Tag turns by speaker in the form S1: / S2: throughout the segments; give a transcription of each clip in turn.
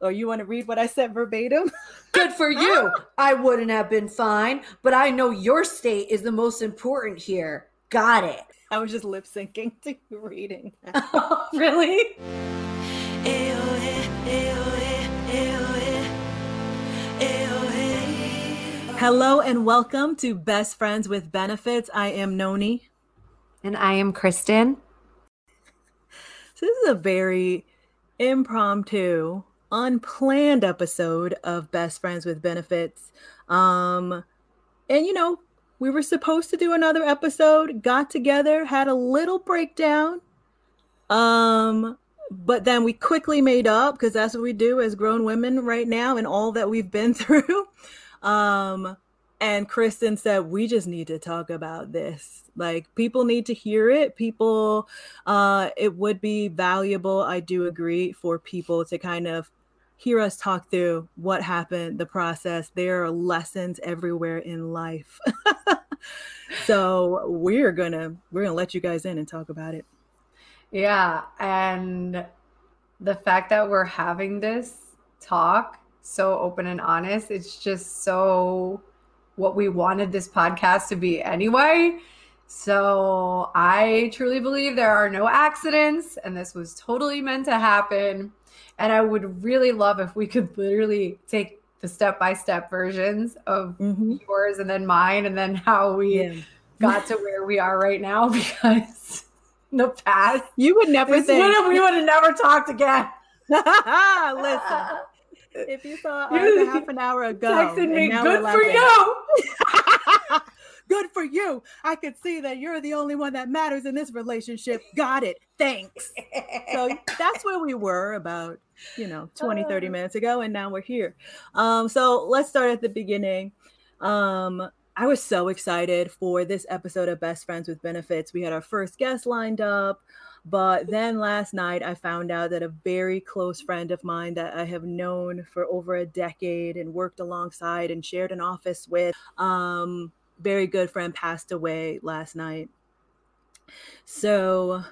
S1: or you want to read what I said verbatim?
S2: Good for you. I wouldn't have been fine, but I know your state is the most important here. Got it.
S1: I was just lip syncing to reading.
S2: really?
S1: Hello and welcome to Best Friends with Benefits. I am Noni.
S2: And I am Kristen.
S1: So this is a very impromptu, unplanned episode of Best Friends with Benefits. Um, and you know, we were supposed to do another episode, got together, had a little breakdown. Um, but then we quickly made up because that's what we do as grown women right now and all that we've been through. Um, and Kristen said, We just need to talk about this. Like, people need to hear it. People, uh, it would be valuable, I do agree, for people to kind of hear us talk through what happened, the process. There are lessons everywhere in life. so we're gonna we're gonna let you guys in and talk about it.
S2: Yeah, and the fact that we're having this talk so open and honest. It's just so what we wanted this podcast to be anyway. So I truly believe there are no accidents and this was totally meant to happen. And I would really love if we could literally take the step by step versions of mm-hmm. yours and then mine and then how we yeah. got to where we are right now because the past
S1: you would never think
S2: we would have never talked again.
S1: Listen, if you saw us a half an hour ago,
S2: texting me, good for you.
S1: Good for you. I could see that you're the only one that matters in this relationship. Got it. Thanks. so that's where we were about, you know, 20, 30 uh. minutes ago. And now we're here. Um, so let's start at the beginning. Um, I was so excited for this episode of Best Friends with Benefits. We had our first guest lined up. But then last night, I found out that a very close friend of mine that I have known for over a decade and worked alongside and shared an office with, um, very good friend passed away last night. So,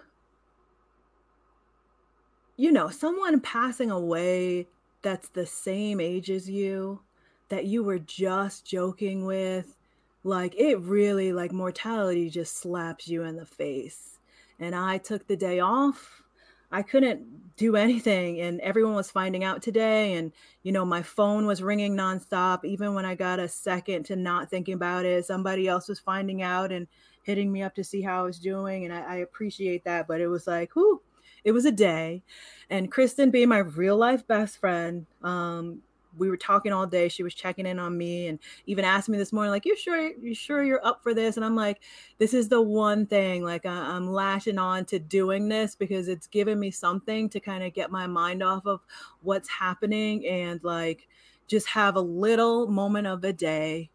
S1: you know, someone passing away that's the same age as you, that you were just joking with, like it really, like mortality just slaps you in the face and I took the day off. I couldn't do anything and everyone was finding out today and you know my phone was ringing nonstop even when I got a second to not thinking about it somebody else was finding out and hitting me up to see how I was doing and I, I appreciate that but it was like whoo it was a day. And Kristen being my real life best friend um we were talking all day. She was checking in on me and even asked me this morning, like, "You sure? You sure you're up for this?" And I'm like, "This is the one thing. Like, I, am lashing on to doing this because it's given me something to kind of get my mind off of what's happening and like just have a little moment of the day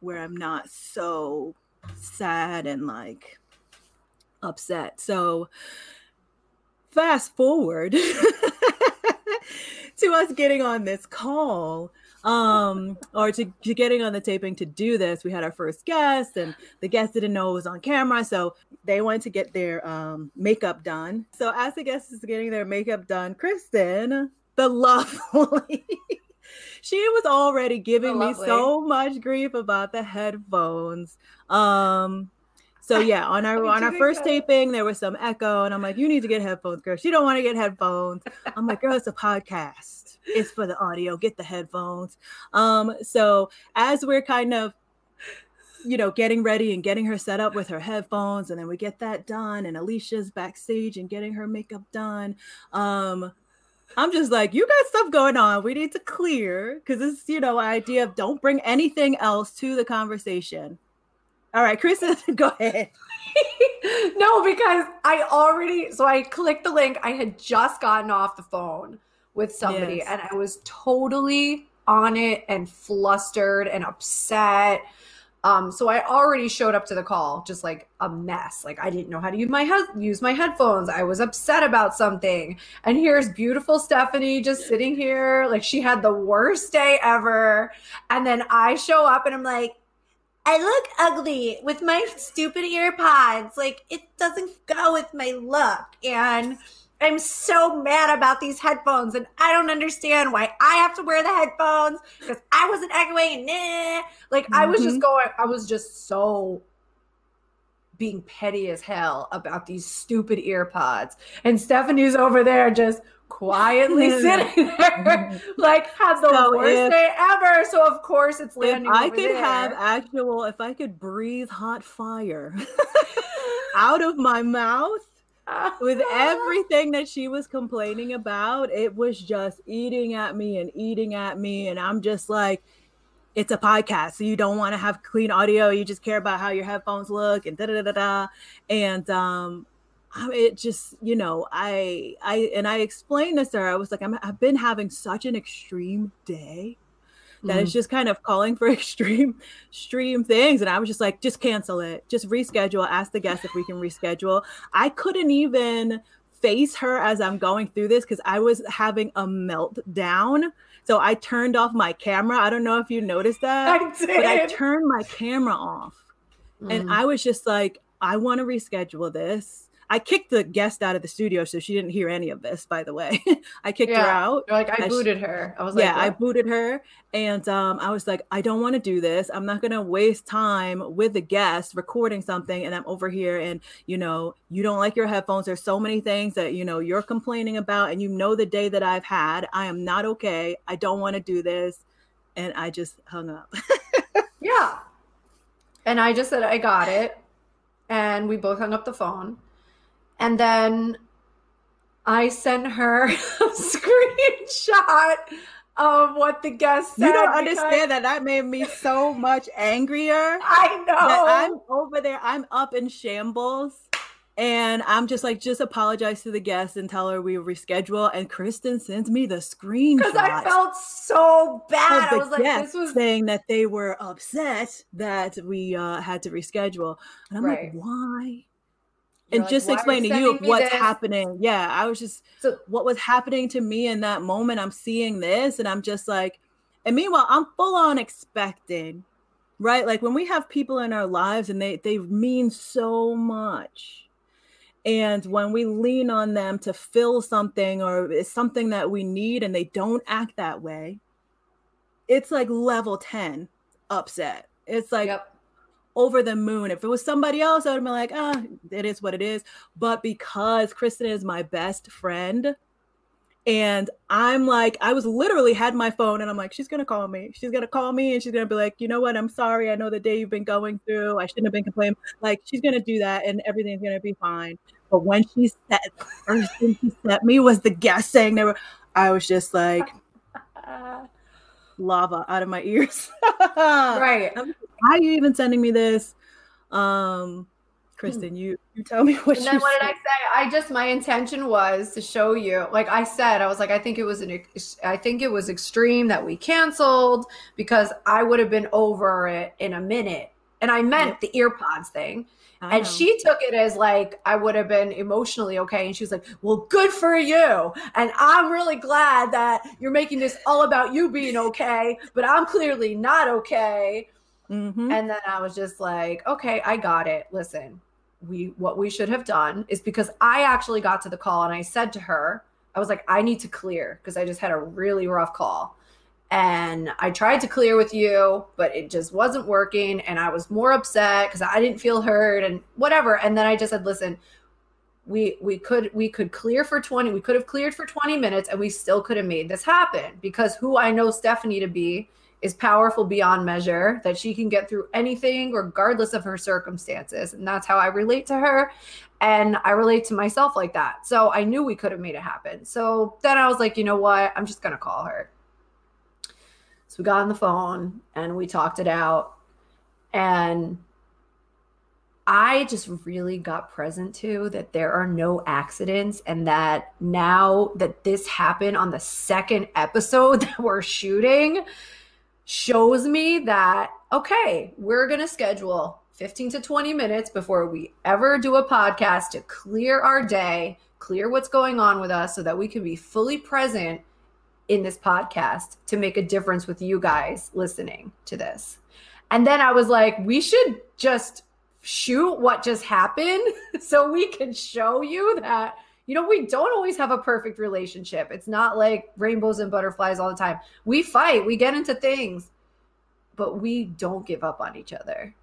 S1: where I'm not so sad and like upset." So fast forward to us getting on this call um or to, to getting on the taping to do this. We had our first guest and the guest didn't know it was on camera so they wanted to get their um makeup done. So as the guest is getting their makeup done kristen the lovely she was already giving me so much grief about the headphones. Um so yeah, on our on our first taping, there was some echo, and I'm like, "You need to get headphones, girl." She don't want to get headphones. I'm like, "Girl, it's a podcast. It's for the audio. Get the headphones." Um, so as we're kind of you know, getting ready and getting her set up with her headphones, and then we get that done, and Alicia's backstage and getting her makeup done. Um, I'm just like, you got stuff going on. We need to clear because this, you know, idea of don't bring anything else to the conversation. All right, Chris, go ahead.
S2: no, because I already so I clicked the link. I had just gotten off the phone with somebody yes. and I was totally on it and flustered and upset. Um, so I already showed up to the call just like a mess. Like I didn't know how to use my he- use my headphones. I was upset about something. And here's beautiful Stephanie just sitting here, like she had the worst day ever. And then I show up and I'm like, I look ugly with my stupid ear pods. Like it doesn't go with my look. And I'm so mad about these headphones and I don't understand why I have to wear the headphones because I wasn't echoing. Nah. Like mm-hmm. I was just mm-hmm. going, I was just so being petty as hell about these stupid earpods. And Stephanie's over there just quietly sitting there, like had the so worst if, day ever. So of course it's landing.
S1: I
S2: could
S1: there. have actual, if I could breathe hot fire out of my mouth with everything that she was complaining about, it was just eating at me and eating at me. And I'm just like, it's a podcast, so you don't want to have clean audio. You just care about how your headphones look and da da da da. And um, it just you know I I and I explained this to her. I was like, I'm, I've been having such an extreme day that mm. it's just kind of calling for extreme extreme things and i was just like just cancel it just reschedule ask the guest if we can reschedule i couldn't even face her as i'm going through this because i was having a meltdown so I turned off my camera. I don't know if you noticed that,
S2: I did.
S1: but I turned my camera off. Mm. And I was just like, I want to reschedule this. I kicked the guest out of the studio, so she didn't hear any of this. By the way, I kicked yeah. her out.
S2: like I booted her. I was like,
S1: yeah, what? I booted her, and um, I was like, I don't want to do this. I'm not gonna waste time with the guest recording something, and I'm over here, and you know, you don't like your headphones. There's so many things that you know you're complaining about, and you know the day that I've had. I am not okay. I don't want to do this, and I just hung up.
S2: yeah, and I just said I got it, and we both hung up the phone and then I sent her a screenshot of what the guest said.
S1: You don't understand that that made me so much angrier.
S2: I know.
S1: I'm over there. I'm up in shambles. And I'm just like, just apologize to the guest and tell her we reschedule. And Kristen sends me the screenshot. Because
S2: I felt so bad. I was like, this was
S1: saying that they were upset that we uh, had to reschedule. And I'm right. like, why? And like, just explain to you what's this? happening. Yeah, I was just so what was happening to me in that moment. I'm seeing this, and I'm just like, and meanwhile, I'm full on expecting, right? Like when we have people in our lives and they they mean so much, and when we lean on them to fill something or it's something that we need, and they don't act that way, it's like level ten upset. It's like. Yep over the moon. If it was somebody else, I would have been like, ah, it is what it is. But because Kristen is my best friend, and I'm like, I was literally had my phone and I'm like, she's gonna call me. She's gonna call me and she's gonna be like, you know what? I'm sorry. I know the day you've been going through. I shouldn't have been complaining. Like, she's gonna do that and everything's gonna be fine. But when she said first thing she sent me was the guest saying they were, I was just like lava out of my ears.
S2: right.
S1: Why are you even sending me this? Um, Kristen, you you tell me what.
S2: And then what did I say? I just my intention was to show you. Like I said, I was like, I think it was an, I think it was extreme that we canceled because I would have been over it in a minute. And I meant the earpods thing. I and know. she took it as like I would have been emotionally okay. And she was like, Well, good for you. And I'm really glad that you're making this all about you being okay, but I'm clearly not okay. Mm-hmm. And then I was just like, okay, I got it. Listen, we what we should have done is because I actually got to the call and I said to her, I was like, I need to clear because I just had a really rough call. And I tried to clear with you, but it just wasn't working. And I was more upset because I didn't feel heard and whatever. And then I just said, listen, we we could we could clear for 20 we could have cleared for 20 minutes and we still could have made this happen because who i know stephanie to be is powerful beyond measure, that she can get through anything regardless of her circumstances. And that's how I relate to her. And I relate to myself like that. So I knew we could have made it happen. So then I was like, you know what? I'm just to call her. So we got on the phone and we talked it out. And I just really got present to that there are no accidents and that now that this happened on the second episode that we're shooting, shows me that, okay, we're going to schedule 15 to 20 minutes before we ever do a podcast to clear our day, clear what's going on with us so that we can be fully present in this podcast to make a difference with you guys listening to this. And then I was like, we should just shoot what just happened so we can show you that You know, we don't always have a perfect relationship. It's not like rainbows and butterflies all the time. We fight, we get into things, but we don't give up on each other.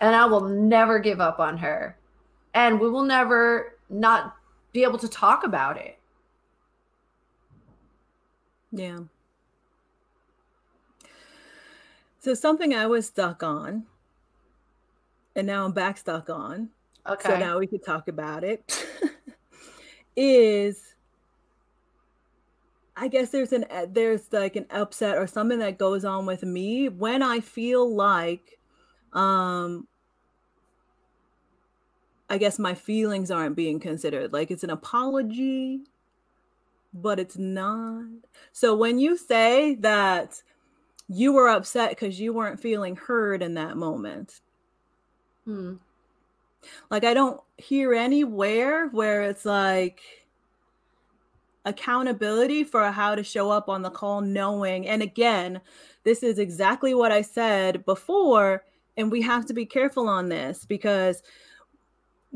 S2: And I will never give up on her. And we will never not be able to talk about it.
S1: Yeah. So something I was stuck on, and now I'm back stuck on. Okay. So now we could talk about it. is I guess there's an there's like an upset or something that goes on with me when I feel like um I guess my feelings aren't being considered. Like it's an apology, but it's not. So when you say that you were upset because you weren't feeling heard in that moment. Hmm. Like, I don't hear anywhere where it's like accountability for how to show up on the call, knowing. And again, this is exactly what I said before. And we have to be careful on this because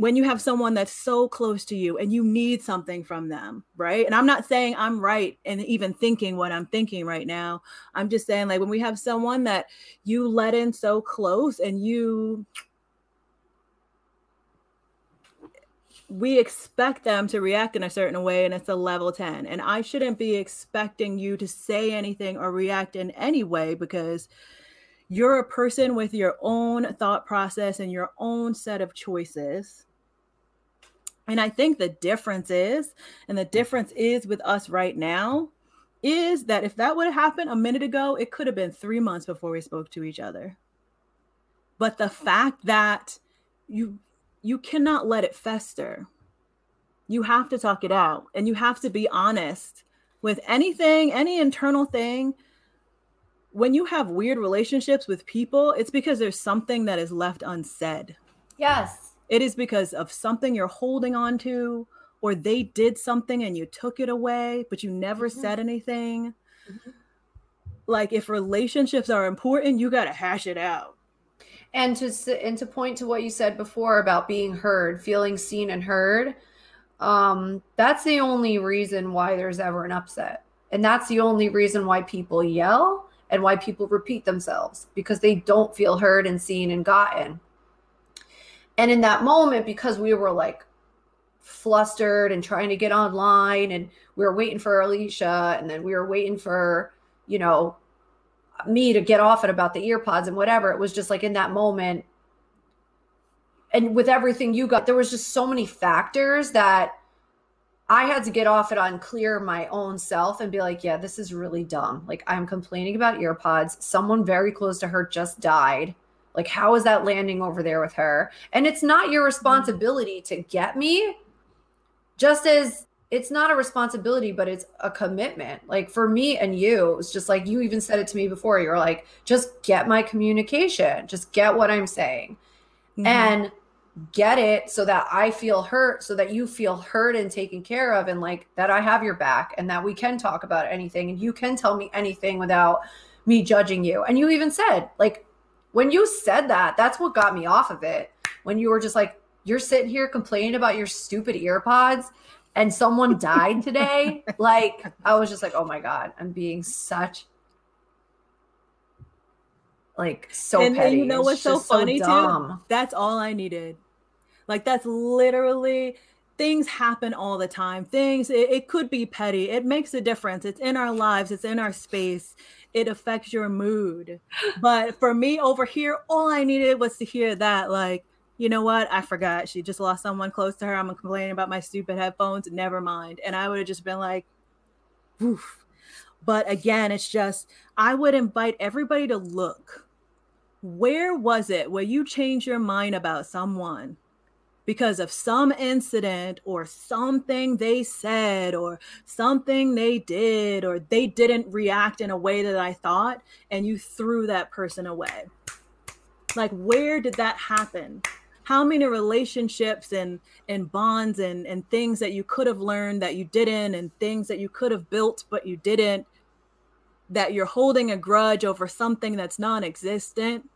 S1: when you have someone that's so close to you and you need something from them, right? And I'm not saying I'm right and even thinking what I'm thinking right now. I'm just saying, like, when we have someone that you let in so close and you, we expect them to react in a certain way and it's a level 10. And I shouldn't be expecting you to say anything or react in any way because you're a person with your own thought process and your own set of choices and I think the difference is, and the difference is with us right now, is that if that would have happened a minute ago, it could have been three months before we spoke to each other. But the fact that you you cannot let it fester. You have to talk it out and you have to be honest with anything, any internal thing. When you have weird relationships with people, it's because there's something that is left unsaid.
S2: Yes
S1: it is because of something you're holding on to, or they did something and you took it away, but you never mm-hmm. said anything. Mm-hmm. Like if relationships are important, you got to hash it out.
S2: And to and to point to what you said before about being heard, feeling seen and heard, um, that's the only reason why there's ever an upset, and that's the only reason why people yell and why people repeat themselves because they don't feel heard and seen and gotten. And in that moment, because we were like flustered and trying to get online and we were waiting for Alicia and then we were waiting for, you know, me to get off it about the earpods and whatever. It was just like in that moment. And with everything you got, there was just so many factors that I had to get off it on clear my own self and be like, yeah, this is really dumb. Like I'm complaining about earpods. Someone very close to her just died. Like, how is that landing over there with her? And it's not your responsibility to get me, just as it's not a responsibility, but it's a commitment. Like for me and you, it's just like you even said it to me before. You're like, just get my communication, just get what I'm saying. Mm-hmm. And get it so that I feel hurt, so that you feel heard and taken care of, and like that I have your back and that we can talk about anything and you can tell me anything without me judging you. And you even said, like, when you said that, that's what got me off of it. When you were just like, you're sitting here complaining about your stupid earpods and someone died today. like, I was just like, oh my God, I'm being such like so and, petty.
S1: And you know what's so funny so too? That's all I needed. Like that's literally things happen all the time. Things it, it could be petty. It makes a difference. It's in our lives. It's in our space it affects your mood. But for me over here, all I needed was to hear that, like, you know what? I forgot. She just lost someone close to her. I'm complaining about my stupid headphones. Never mind. And I would have just been like, Oof. But again, it's just, I would invite everybody to look. Where was it where you changed your mind about someone? Because of some incident or something they said or something they did or they didn't react in a way that I thought and you threw that person away. Like where did that happen? How many relationships and and bonds and and things that you could have learned that you didn't and things that you could have built but you didn't that you're holding a grudge over something that's non-existent?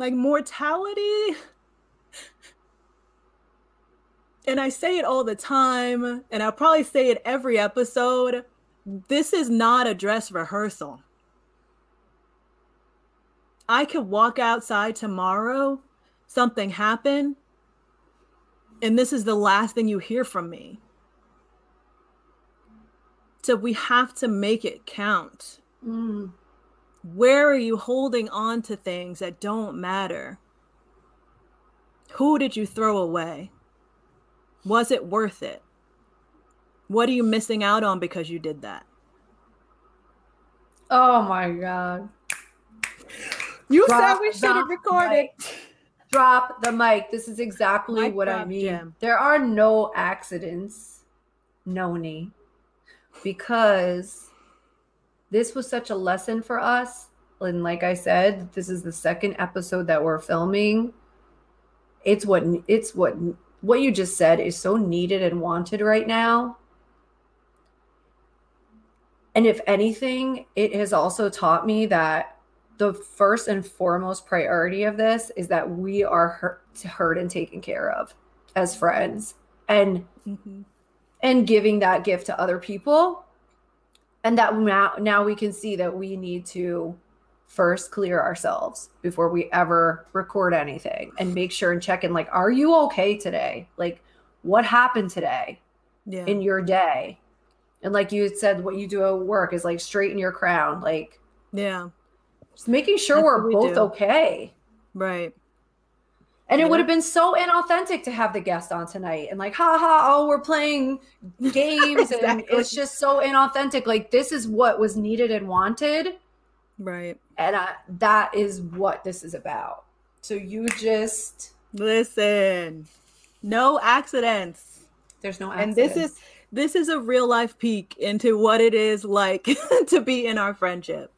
S1: Like mortality and I say it all the time, and I'll probably say it every episode. This is not a dress rehearsal. I could walk outside tomorrow, something happen, and this is the last thing you hear from me. So we have to make it count.
S2: Mm.
S1: Where are you holding on to things that don't matter? Who did you throw away? Was it worth it? What are you missing out on because you did that?
S2: Oh my God.
S1: You
S2: Drop
S1: said we should have recorded.
S2: mic. Drop the mic. This is exactly
S1: Mic
S2: what I mean.
S1: Jem.
S2: There are no accidents, Noni, because this was such a lesson for us. And like I said, this is the second episode that we're filming. It's what it's what what you just said is so needed and wanted right now. And if anything, it has also taught me that the first and foremost priority of this is that we are hurt, heard and taken care of as friends and
S1: Mhm.
S2: and giving that gift to other people and that now now we can see that we need to first clear ourselves before we ever record anything and make sure and check in like are you okay today like what happened today
S1: Yeah.
S2: in your day and like you said what you do at work is like straighten your crown like
S1: yeah.
S2: just making sure
S1: That's
S2: we're
S1: we
S2: both
S1: do.
S2: okay
S1: Right.
S2: and it would have been so inauthentic to have the guest on tonight and like, ha ha, oh, we're playing games. And it's just so inauthentic. Like, this is what was needed and wanted.
S1: Right.
S2: And I, that is what this is about. So you just,
S1: Listen. No accidents.
S2: there's no
S1: And this is this is a real life peek into what it is like to be in our friendship.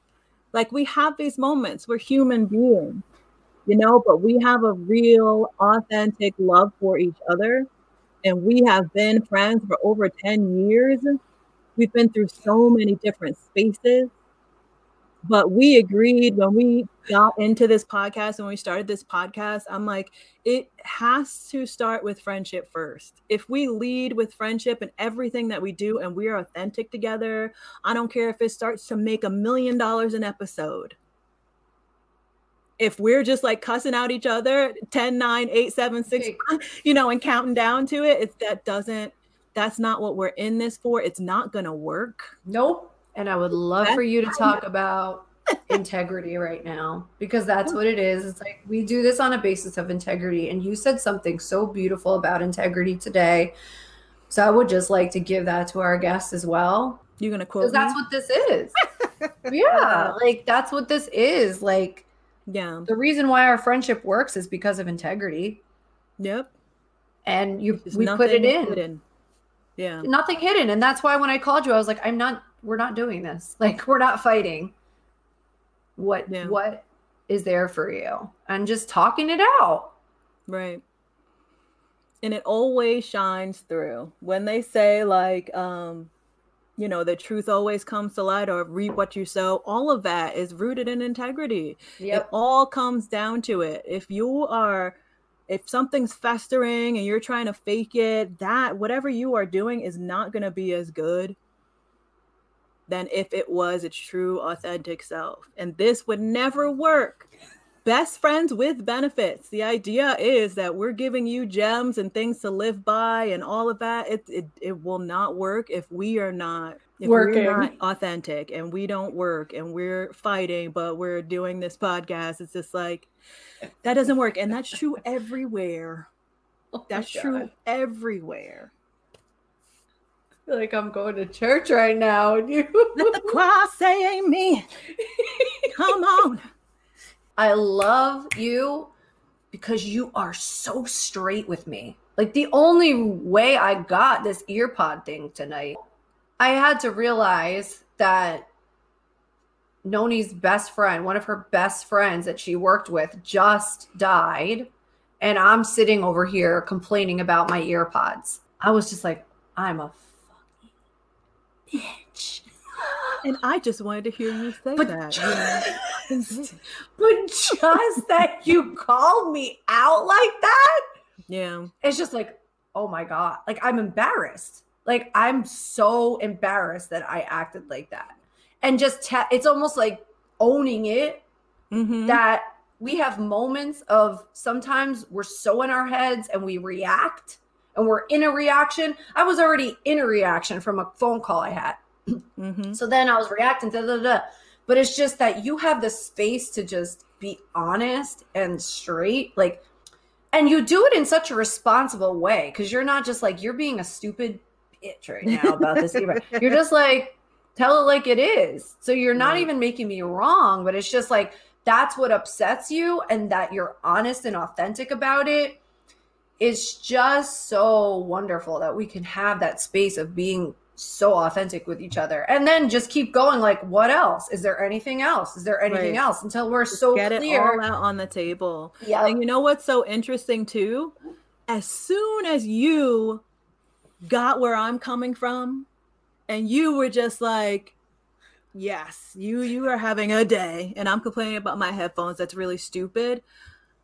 S1: Like we have these moments, we're human beings, you know, but we have a real authentic love for each other. And we have been friends for over 10 years. We've been through so many different spaces. But we agreed when we got into this podcast and we started this podcast, I'm like, it has to start with friendship first. If we lead with friendship and everything that we do and we're authentic together, I don't care if it starts to make a million dollars an episode. If we're just like cussing out each other 10, 9, 8, 7, 6, you know, and counting down to it, it's that doesn't, that's not what we're in this for. It's not going to work.
S2: nope. And I would love for you to talk about integrity right now because that's what it is. It's like we do this on a basis of integrity. And you said something so beautiful about integrity today. So I would just like to give that to our guests as well.
S1: You're going to quote
S2: because that's what this is. yeah, like that's what this is. Like
S1: yeah.
S2: the reason why our friendship works is because of integrity,
S1: Yep.
S2: and you we put it in.
S1: hidden. Yeah.
S2: Nothing hidden, and that's why when I called you, I was like, I'm not. We're not doing this. Like we're not fighting. What
S1: Yeah.
S2: what is there for you? And just talking it out.
S1: Right. And it always shines through when they say, like, um, you know, the truth always comes to light or reap what you sow. All of that is rooted in integrity. It all comes down to it. If you are, if something's festering and you're trying to fake it, that whatever you are doing is not going to be as good than if it was its true, authentic self. And this would never work. Best friends with benefits. The idea is that we're giving you gems and things to live by and all of that. It it, it will not work if we are not if
S2: Working.
S1: we're not authentic and we don't work and we're fighting, but we're doing this podcast. It's just like that doesn't work. And that's true everywhere.
S2: Oh
S1: That's
S2: God.
S1: true everywhere.
S2: I feel like I'm going to church right now. and you-
S1: Let the choir say amen. Come on.
S2: I love you because you are so straight with me. Like the only way I got this earpod thing tonight, I had to realize that Noni's best friend, one of her best friends that she worked with, just died. And I'm sitting over here complaining about my earpods. I was just like, I'm a fucking bitch.
S1: And I just wanted to hear you say
S2: But
S1: that.
S2: just,
S1: you know, fucking bitch.
S2: but just that you called me out like that,
S1: Yeah.
S2: it's just like, oh my God, like I'm embarrassed. Like I'm so embarrassed that I acted like that. And just, it's almost like owning it
S1: Mhm.
S2: that we have moments of sometimes we're so in our heads and we react and we're in a reaction. I was already in a reaction from a phone call I had.
S1: Mhm.
S2: So then I was reacting, da, da, da. but it's just that you have the space to just be honest and straight. Like, and you do it in such a responsible way because you're not just like, you're being a stupid bitch right now about this. you're just like, tell it like it is. So you're not
S1: Right.
S2: even making me wrong, but it's just like, that's what upsets you and that you're honest and authentic about it. It's just so wonderful that we can have that space of being so authentic with each other and then just keep going like what else is there anything else is there anything
S1: Right.
S2: else until we're so
S1: Get it all out on the table.
S2: yeah
S1: And you know what's so interesting too? As soon as you got where I'm coming from, and you were just like, "Yes, you you are having a day," and I'm complaining about my headphones. That's really stupid.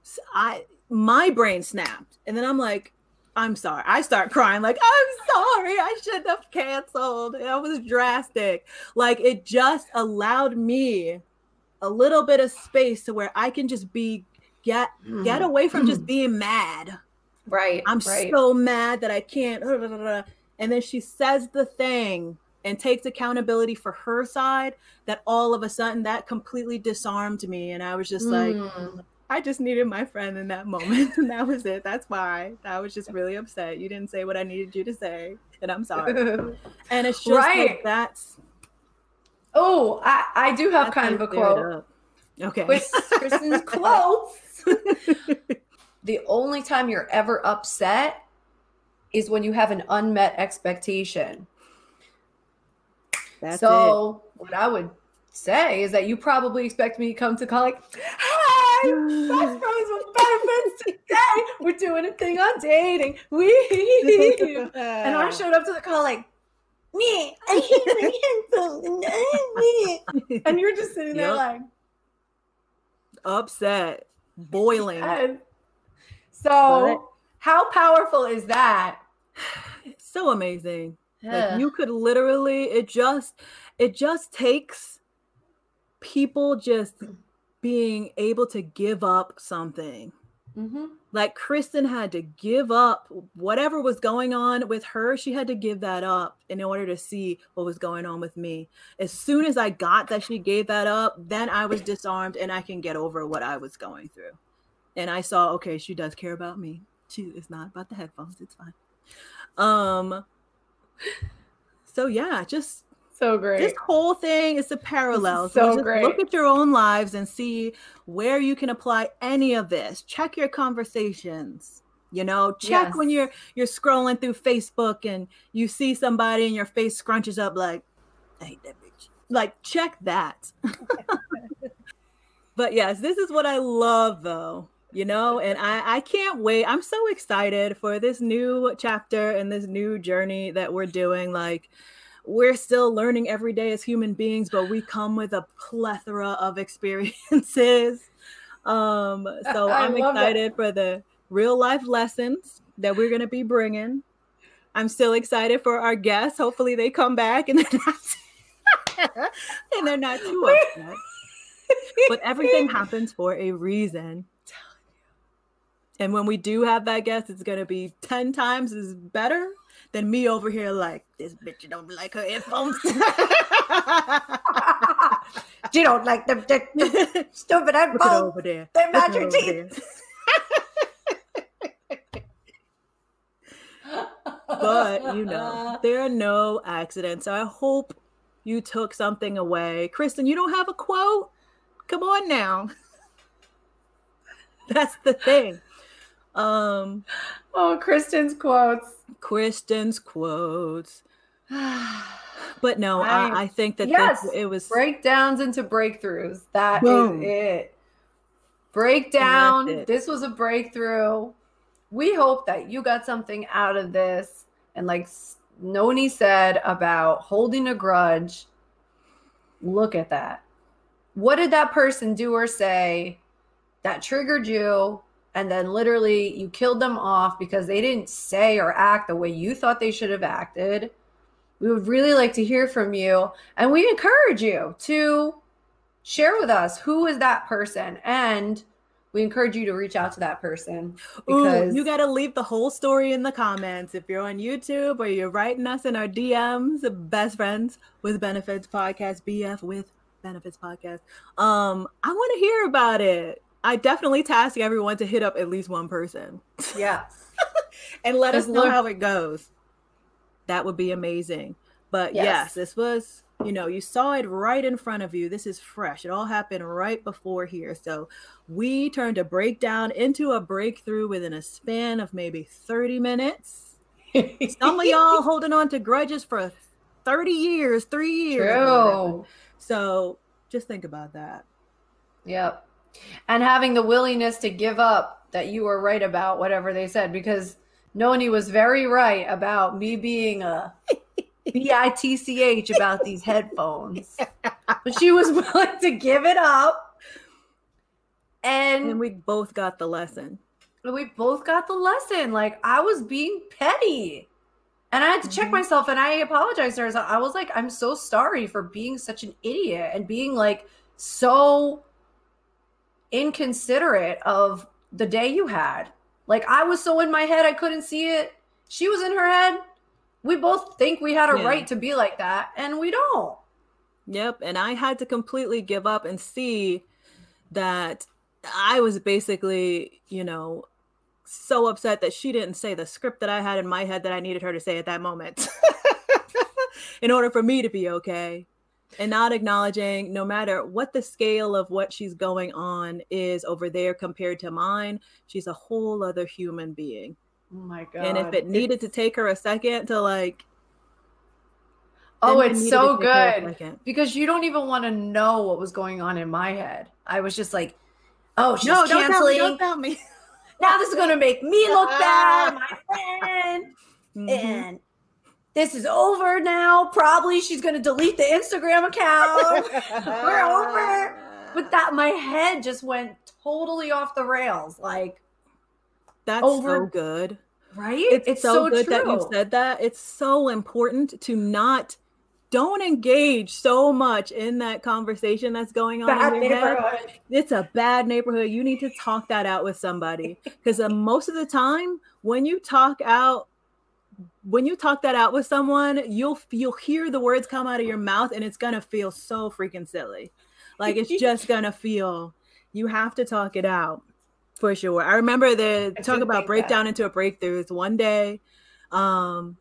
S1: S- I my brain snapped, and then I'm like, "I'm sorry." I start crying, like, "I'm sorry. I shouldn't have canceled. That was drastic." Like it just allowed me a little bit of space to where I can just be get get away from just being mad.
S2: right
S1: I'm
S2: right
S1: so mad that I can't. And then she says the thing and takes accountability for her side. That all of a sudden that completely disarmed me, and I was just like,
S2: Mm.
S1: I just needed my friend in that moment, and that was it. That's why I was just really upset. You didn't say what I needed you to say, and I'm sorry. And it's just
S2: Right.
S1: like that's
S2: oh I, I do have kind of a quote.
S1: Okay.
S2: with kristen's quotes the only time you're ever upset is when you have an unmet expectation
S1: That's
S2: so what I would say is that you probably expect me to come to call like, "Hi, best friends with benefits today. We're doing a thing on dating. We and I showed up to the call like, me, I hate my headphones. and you're just sitting there
S1: Yep.
S2: like,
S1: upset, boiling.
S2: and so how powerful is that?
S1: So amazing.
S2: Yeah.
S1: Like you could literally it just it just takes people just being able to give up something.
S2: hmm
S1: Like Kristen had to give up whatever was going on with her, she had to give that up in order to see what was going on with me. As soon as I got that she gave that up, then I was disarmed and I can get over what I was going through. And I saw, okay, she does care about me. She it's not about the headphones, it's fine. Um so yeah, just
S2: So great.
S1: this whole thing is a parallel.
S2: so
S1: just
S2: great.
S1: look at your own lives and see where you can apply any of this. Check your conversations. You know, check when you're you're scrolling through Facebook and you see somebody and your face scrunches up like, I hate that bitch. Like, check that. but yes, this is what I love though. You know, and I I can't wait. I'm so excited for this new chapter and this new journey that we're doing. Like we're still learning every day as human beings, but we come with a plethora of experiences. Um, so
S2: I it.
S1: excited for the real life lessons that we're going to be bringing. I'm still excited for our guests. Hopefully, they come back and they're not, and they're not too upset. But everything happens for a reason. And when we do have that guest, it's gonna be 10 times as better than me over here like this bitch don't like her headphones.
S2: you don't like the, the stupid
S1: Look at her
S2: headphones.
S1: over there.
S2: They match
S1: her
S2: teeth.
S1: But you know, there are no accidents. So I hope you took something away. Kristen, you don't have a quote? Come on now. That's the thing. Um
S2: oh, Kristen's quotes.
S1: Kristen's quotes. But no. I, I think that
S2: Yes.
S1: this, it was
S2: Breakdowns into breakthroughs. That is
S1: Boom.
S2: it. Breakdown.
S1: it.
S2: This was a breakthrough. We hope that you got something out of this. And like Noni said about holding a grudge, look at that. What did that person do or say that triggered you? And then literally you killed them off because they didn't say or act the way you thought they should have acted. We would really like to hear from you. And we encourage you to share with us who is that person. And we encourage you to reach out to that person
S1: because Ooh, you got to leave the whole story in the comments. If you're on YouTube or you're writing us in our DMs, best friends with benefits podcast, BF with benefits podcast. Um, I want to hear about it. I definitely task everyone to hit up at least one person.
S2: Yeah.
S1: and let Just us know look- how it goes. That would be amazing. But yes. yes, this was, you know, you saw it right in front of you. This is fresh. It all happened right before here. So we turned a breakdown into a breakthrough within a span of maybe 30 minutes. Some of y'all holding on to grudges for 30 years, three years.
S2: True.
S1: So just think about that.
S2: Yep. And having the willingness to give up that you were right about whatever they said, because Noni was very right about me being a bitch about these headphones. But she was willing to give it up. And,
S1: and we both got the lesson.
S2: We both got the lesson. Like I was being petty. And I had to check mm-hmm. myself and I apologized to her. I was like, I'm so sorry for being such an idiot and being like so inconsiderate of the day you had. Like I was so in my head I couldn't see it. She was in her head. We both think we had a yeah. right to be like that and we don't.
S1: Yep, and I had to completely give up and see that I was basically, you know, so upset that she didn't say the script that I had in my head that I needed her to say at that moment in order for me to be okay. And not acknowledging, no matter what the scale of what she's going on is over there compared to mine, she's a whole other human being.
S2: Oh my God.
S1: And if it needed it's... to take her a second to like,
S2: Oh, it's so good because you don't even want to know what was going on in my head. I was just like, "Oh, she's no, canceling." Don't tell me. Don't tell me now this is going to make me look bad, my friend. Mm-hmm. And this is over now. Probably she's going to delete the Instagram account. We're over. But that, my head just went totally off the rails. Like,
S1: that's over. so good.
S2: Right?
S1: It's, it's so, so, good true. that you said that. It's so important to not don't engage so much in that conversation that's going on bad in your head. It's a bad neighborhood. You need to talk that out with somebody because uh, most of the time, when you talk out, when you talk that out with someone, you'll you'll hear the words come out of your mouth, and it's gonna feel so freaking silly. Like it's just gonna feel. You have to talk it out for sure. I remember the I talk about breakdown that. into a breakthrough. It's one day. Um,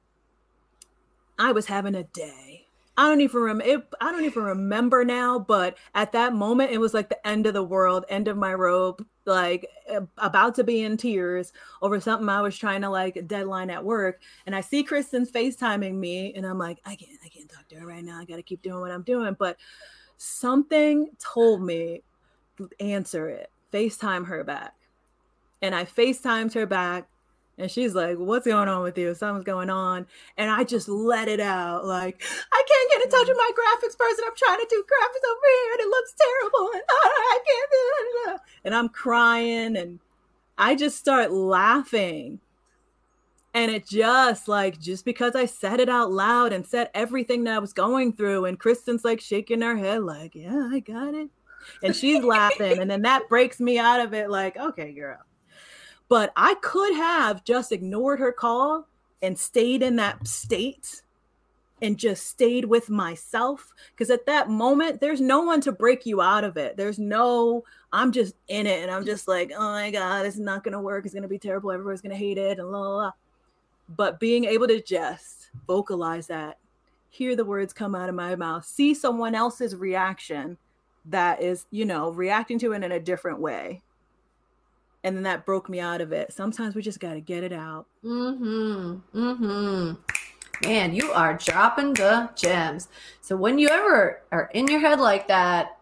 S1: I was having a day I don't even remember. I don't even remember now, but at that moment, it was like the end of the world, end of my rope, like about to be in tears over something I was trying to like deadline at work. And I see Kristen FaceTiming me, and I'm like, I can't, I can't talk to her right now. I got to keep doing what I'm doing. But something told me, answer it, FaceTime her back. And I FaceTimed her back and she's like, What's going on with you? Something's going on. And I just let it out. Like, I can't get in touch with my graphics person. I'm trying to do graphics over here and it looks terrible. And I can't do it. And I'm crying and I just start laughing. And it just like, just because I said it out loud and said everything that I was going through, and Kristen's like shaking her head, like, Yeah, I got it. And she's laughing. And then that breaks me out of it, like, okay, girl but I could have just ignored her call and stayed in that state and just stayed with myself. Because at that moment, there's no one to break you out of it. There's no, I'm just in it and I'm just like, oh my God, is not going to work. It's going to be terrible. Everybody's going to hate it and la la la. But being able to just vocalize that, hear the words come out of my mouth, see someone else's reaction that is, you know, reacting to it in a different way and then that broke me out of it. Sometimes we just got to get it out.
S2: Mhm. Mhm. Man, you are dropping the gems. So when you ever are in your head like that,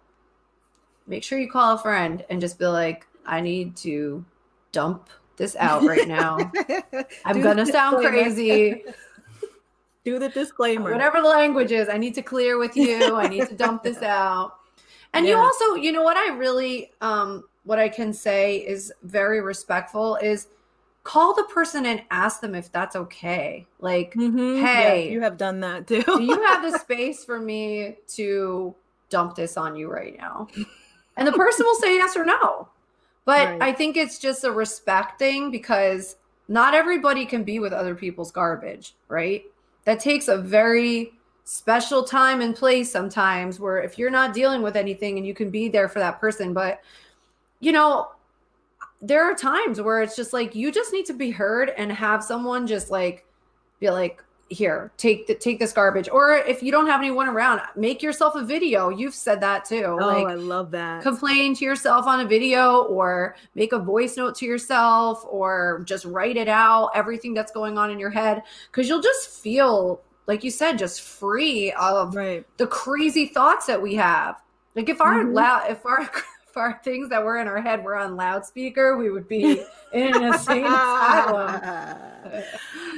S2: make sure you call a friend and just be like, "I need to dump this out right now. I'm going to sound crazy."
S1: Do the disclaimer.
S2: Whatever the language is, I need to clear with you. I need to dump this out. And yeah. you also, you know what I really um what I can say is very respectful is call the person and ask them if that's okay. Like,
S1: Mhm.
S2: hey,
S1: Yes, you have done that too.
S2: do you have the space for me to dump this on you right now? And the person will say yes or no. But
S1: Right.
S2: I think it's just a respect thing because not everybody can be with other people's garbage, right? That takes a very special time and place sometimes where if you're not dealing with anything and you can be there for that person, but you know, there are times where it's just like you just need to be heard and have someone just like be like here take the, take this garbage or if you don't have anyone around make yourself a video you've said that too
S1: oh,
S2: like
S1: I love that.
S2: complain to yourself on a video or make a voice note to yourself or just write it out everything that's going on in your head because you'll just feel like you said just free of
S1: right.
S2: the crazy thoughts that we have like if our
S1: Mhm.
S2: loud if our if our things that were in our head were on loudspeaker we would be in a insane asylum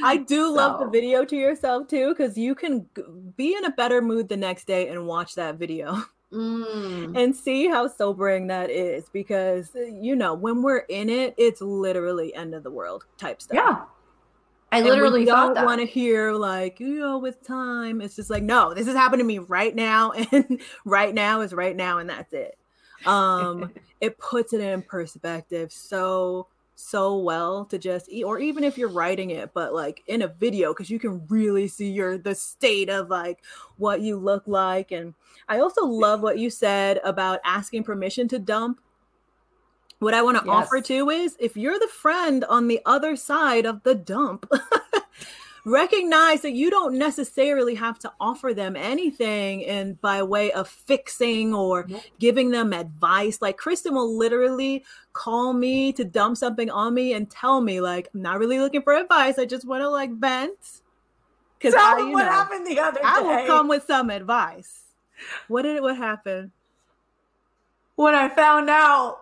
S1: I do love the video to yourself too, because you can be in a better mood the next day and watch that video
S2: Mm.
S1: and see how sobering that is. Because uh, you know, when we're in it, it's literally end of the world type stuff.
S2: yeah i literally thought
S1: don't want to hear like you know with time. It's just like no, this is happening to me right now, and right now is right now, and that's it. Um, it puts it in perspective so so well to just or even if you're writing it but like in a video because you can really see your the state of like what you look like and i also love what you said about asking permission to dump what i want to offer
S2: Yes.
S1: too is if you're the friend on the other side of the dump recognize that you don't necessarily have to offer them anything and by way of fixing or giving them advice. Like kristen will literally call me to dump something on me and tell me like i'm not really looking for advice. I just want to like vent. Because
S2: Tell
S1: i you
S2: what
S1: know
S2: happened the other day.
S1: i will come with some advice. What did what happened?
S2: When i found out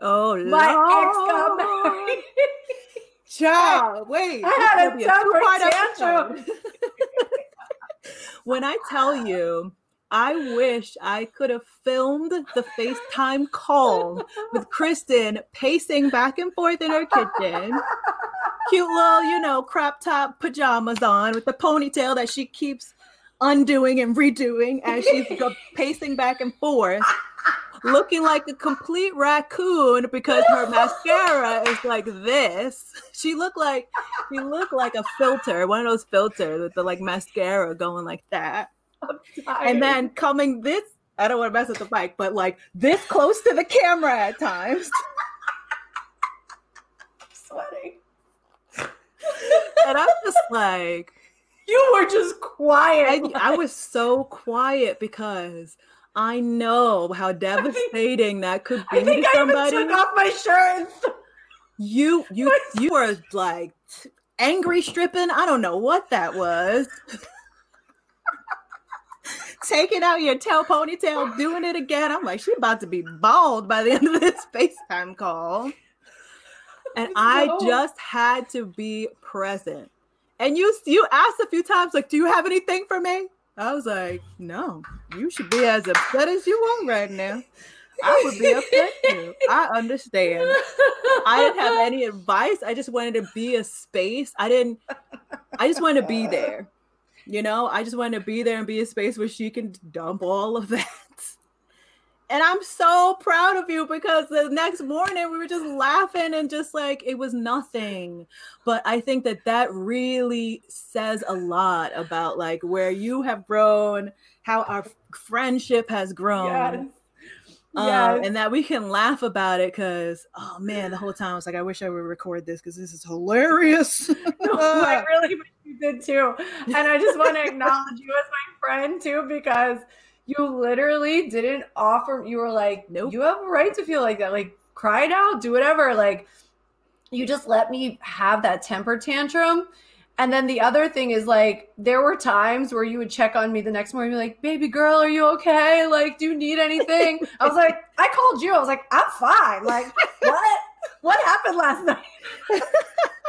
S1: oh
S2: my ex got married
S1: Child, oh, wait.
S2: I
S1: this
S2: had a
S1: gonna be
S2: temper
S1: two-part
S2: tantrum.
S1: episode. when I tell you, I wish I could have filmed the FaceTime call with Kristen pacing back and forth in her kitchen. Cute little, you know, crop top pajamas on with the ponytail that she keeps undoing and redoing as she's pacing back and forth looking like a complete raccoon because her mascara is like this. She looked like she looked like a filter, one of those filters with the like mascara going like that. And then coming this, I don't want to mess with the mic, but like this close to the camera at times.
S2: sweating.
S1: And I'm just like,
S2: You were just quiet.
S1: I, I was so quiet because I know how devastating that could be I
S2: think
S1: to
S2: I even took off my shirt.
S1: You you you were like angry stripping. I don't know what that was. Taking out your tail ponytail, doing it again. I'm like, she's about to be bald by the end of this FaceTime call. And I
S2: No.
S1: just had to be present. And you you asked a few times, like, do you have anything for me? I was like, no, you should be as upset as you want right now. I would be upset too. I understand. I didn't have any advice. I just wanted to be a space. I didn't, I just wanted to be there. You know, I just wanted to be there and be a space where she can dump all of that. And I'm so proud of you because the next morning we were just laughing and just like it was nothing. But I think that that really says a lot about like where you have grown, how our friendship has grown.
S2: Yes.
S1: Um, and that we can laugh about it because oh man, the whole time I was like, I wish I would record this because this is hilarious.
S2: No, I really wish you did too. And I just want to acknowledge you as my friend too, because you literally didn't offer, you were like,
S1: Nope.
S2: you have a right to feel like that. Like, cry it out, do whatever. Like, you just let me have that temper tantrum. And then the other thing is like, there were times where you would check on me the next morning, and be like, baby girl, are you okay? Like, do you need anything? I was like, I called you. I was like, I'm fine. Like, what? What happened last night?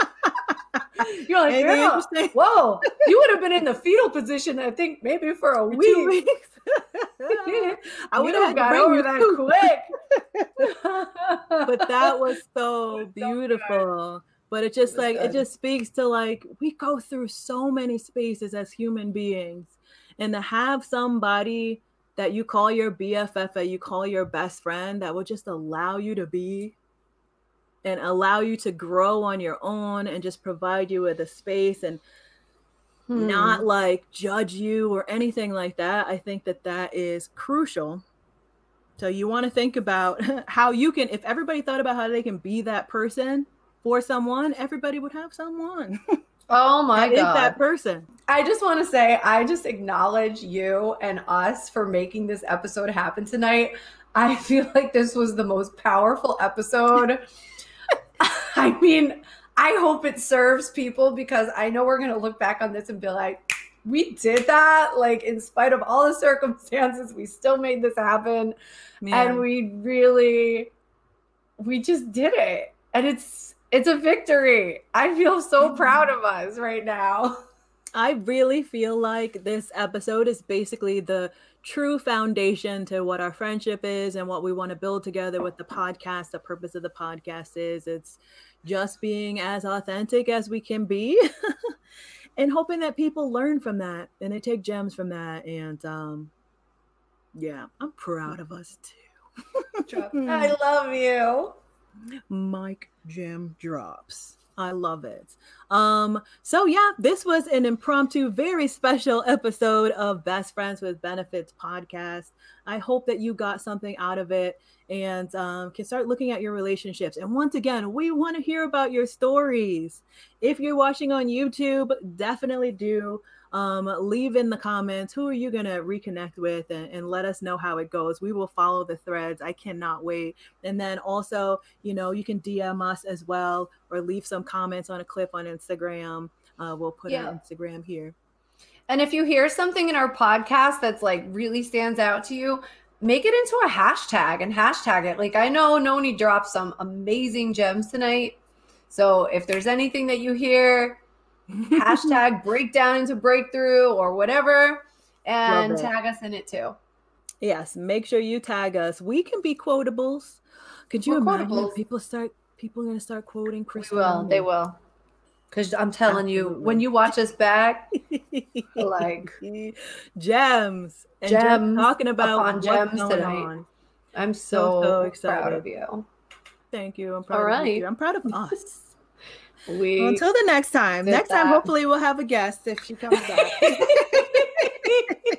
S2: You're like, girl, whoa, you would have been in the fetal position, I think, maybe for a
S1: For
S2: week.
S1: I would have got over that quick. but that was so beautiful. But it just it like good. it just speaks to like we go through so many spaces as human beings, and to have somebody that you call your BFF, that you call your best friend, that will just allow you to be and allow you to grow on your own and just provide you with a space and hmm. not like judge you or anything like that. I think that that is crucial. So you want to think about how you can, if everybody thought about how they can be that person for someone, everybody would have someone.
S2: Oh my
S1: that god. that person.
S2: I just want to say I just acknowledge you and us for making this episode happen tonight. I feel like this was the most powerful episode. I mean, I hope it serves people because I know we're going to look back on this and be like, we did that. Like, in spite of all the circumstances, we still made this happen. Man. And we really, we just did it. And it's, it's a victory. I feel so mm-hmm. proud of us right now.
S1: I really feel like this episode is basically the true foundation to what our friendship is and what we want to build together with the podcast. The purpose of the podcast is it's just being as authentic as we can be and hoping that people learn from that and they take gems from that and um yeah i'm proud of us
S2: too. I love you.
S1: Mike gem drops I love it. Um, so yeah, this was an impromptu, very special episode of Best Friends with Benefits podcast. I hope that you got something out of it and um, can start looking at your relationships. And once again, we want to hear about your stories. If you're watching on YouTube, definitely do um, leave in the comments who are you going to reconnect with and, and, let us know how it goes. We will follow the threads. I cannot wait. And then also, you know, you can DM us as well or leave some comments on a clip on Instagram. Uh, we'll put yeah. our Instagram here.
S2: And if you hear something in our podcast that's like really stands out to you, make it into a hashtag and hashtag it. Like I know Noni dropped some amazing gems tonight. So if there's anything that you hear, hashtag breakdown into breakthrough or whatever, and tag us in it too.
S1: Yes, make sure you tag us. We can be quotables. Could you We're imagine quotables. people start people are gonna start quoting Chris?
S2: We will, they will. Because I'm telling Absolutely. you, when you watch us back, like
S1: gems,
S2: and gems
S1: talking about
S2: gems tonight. On. I'm so, so, so excited. proud of you.
S1: Thank you. I'm proud All right. of you. I'm proud of us. We... Well, until the next time. Next time, hopefully, we'll have a guest if she comes up.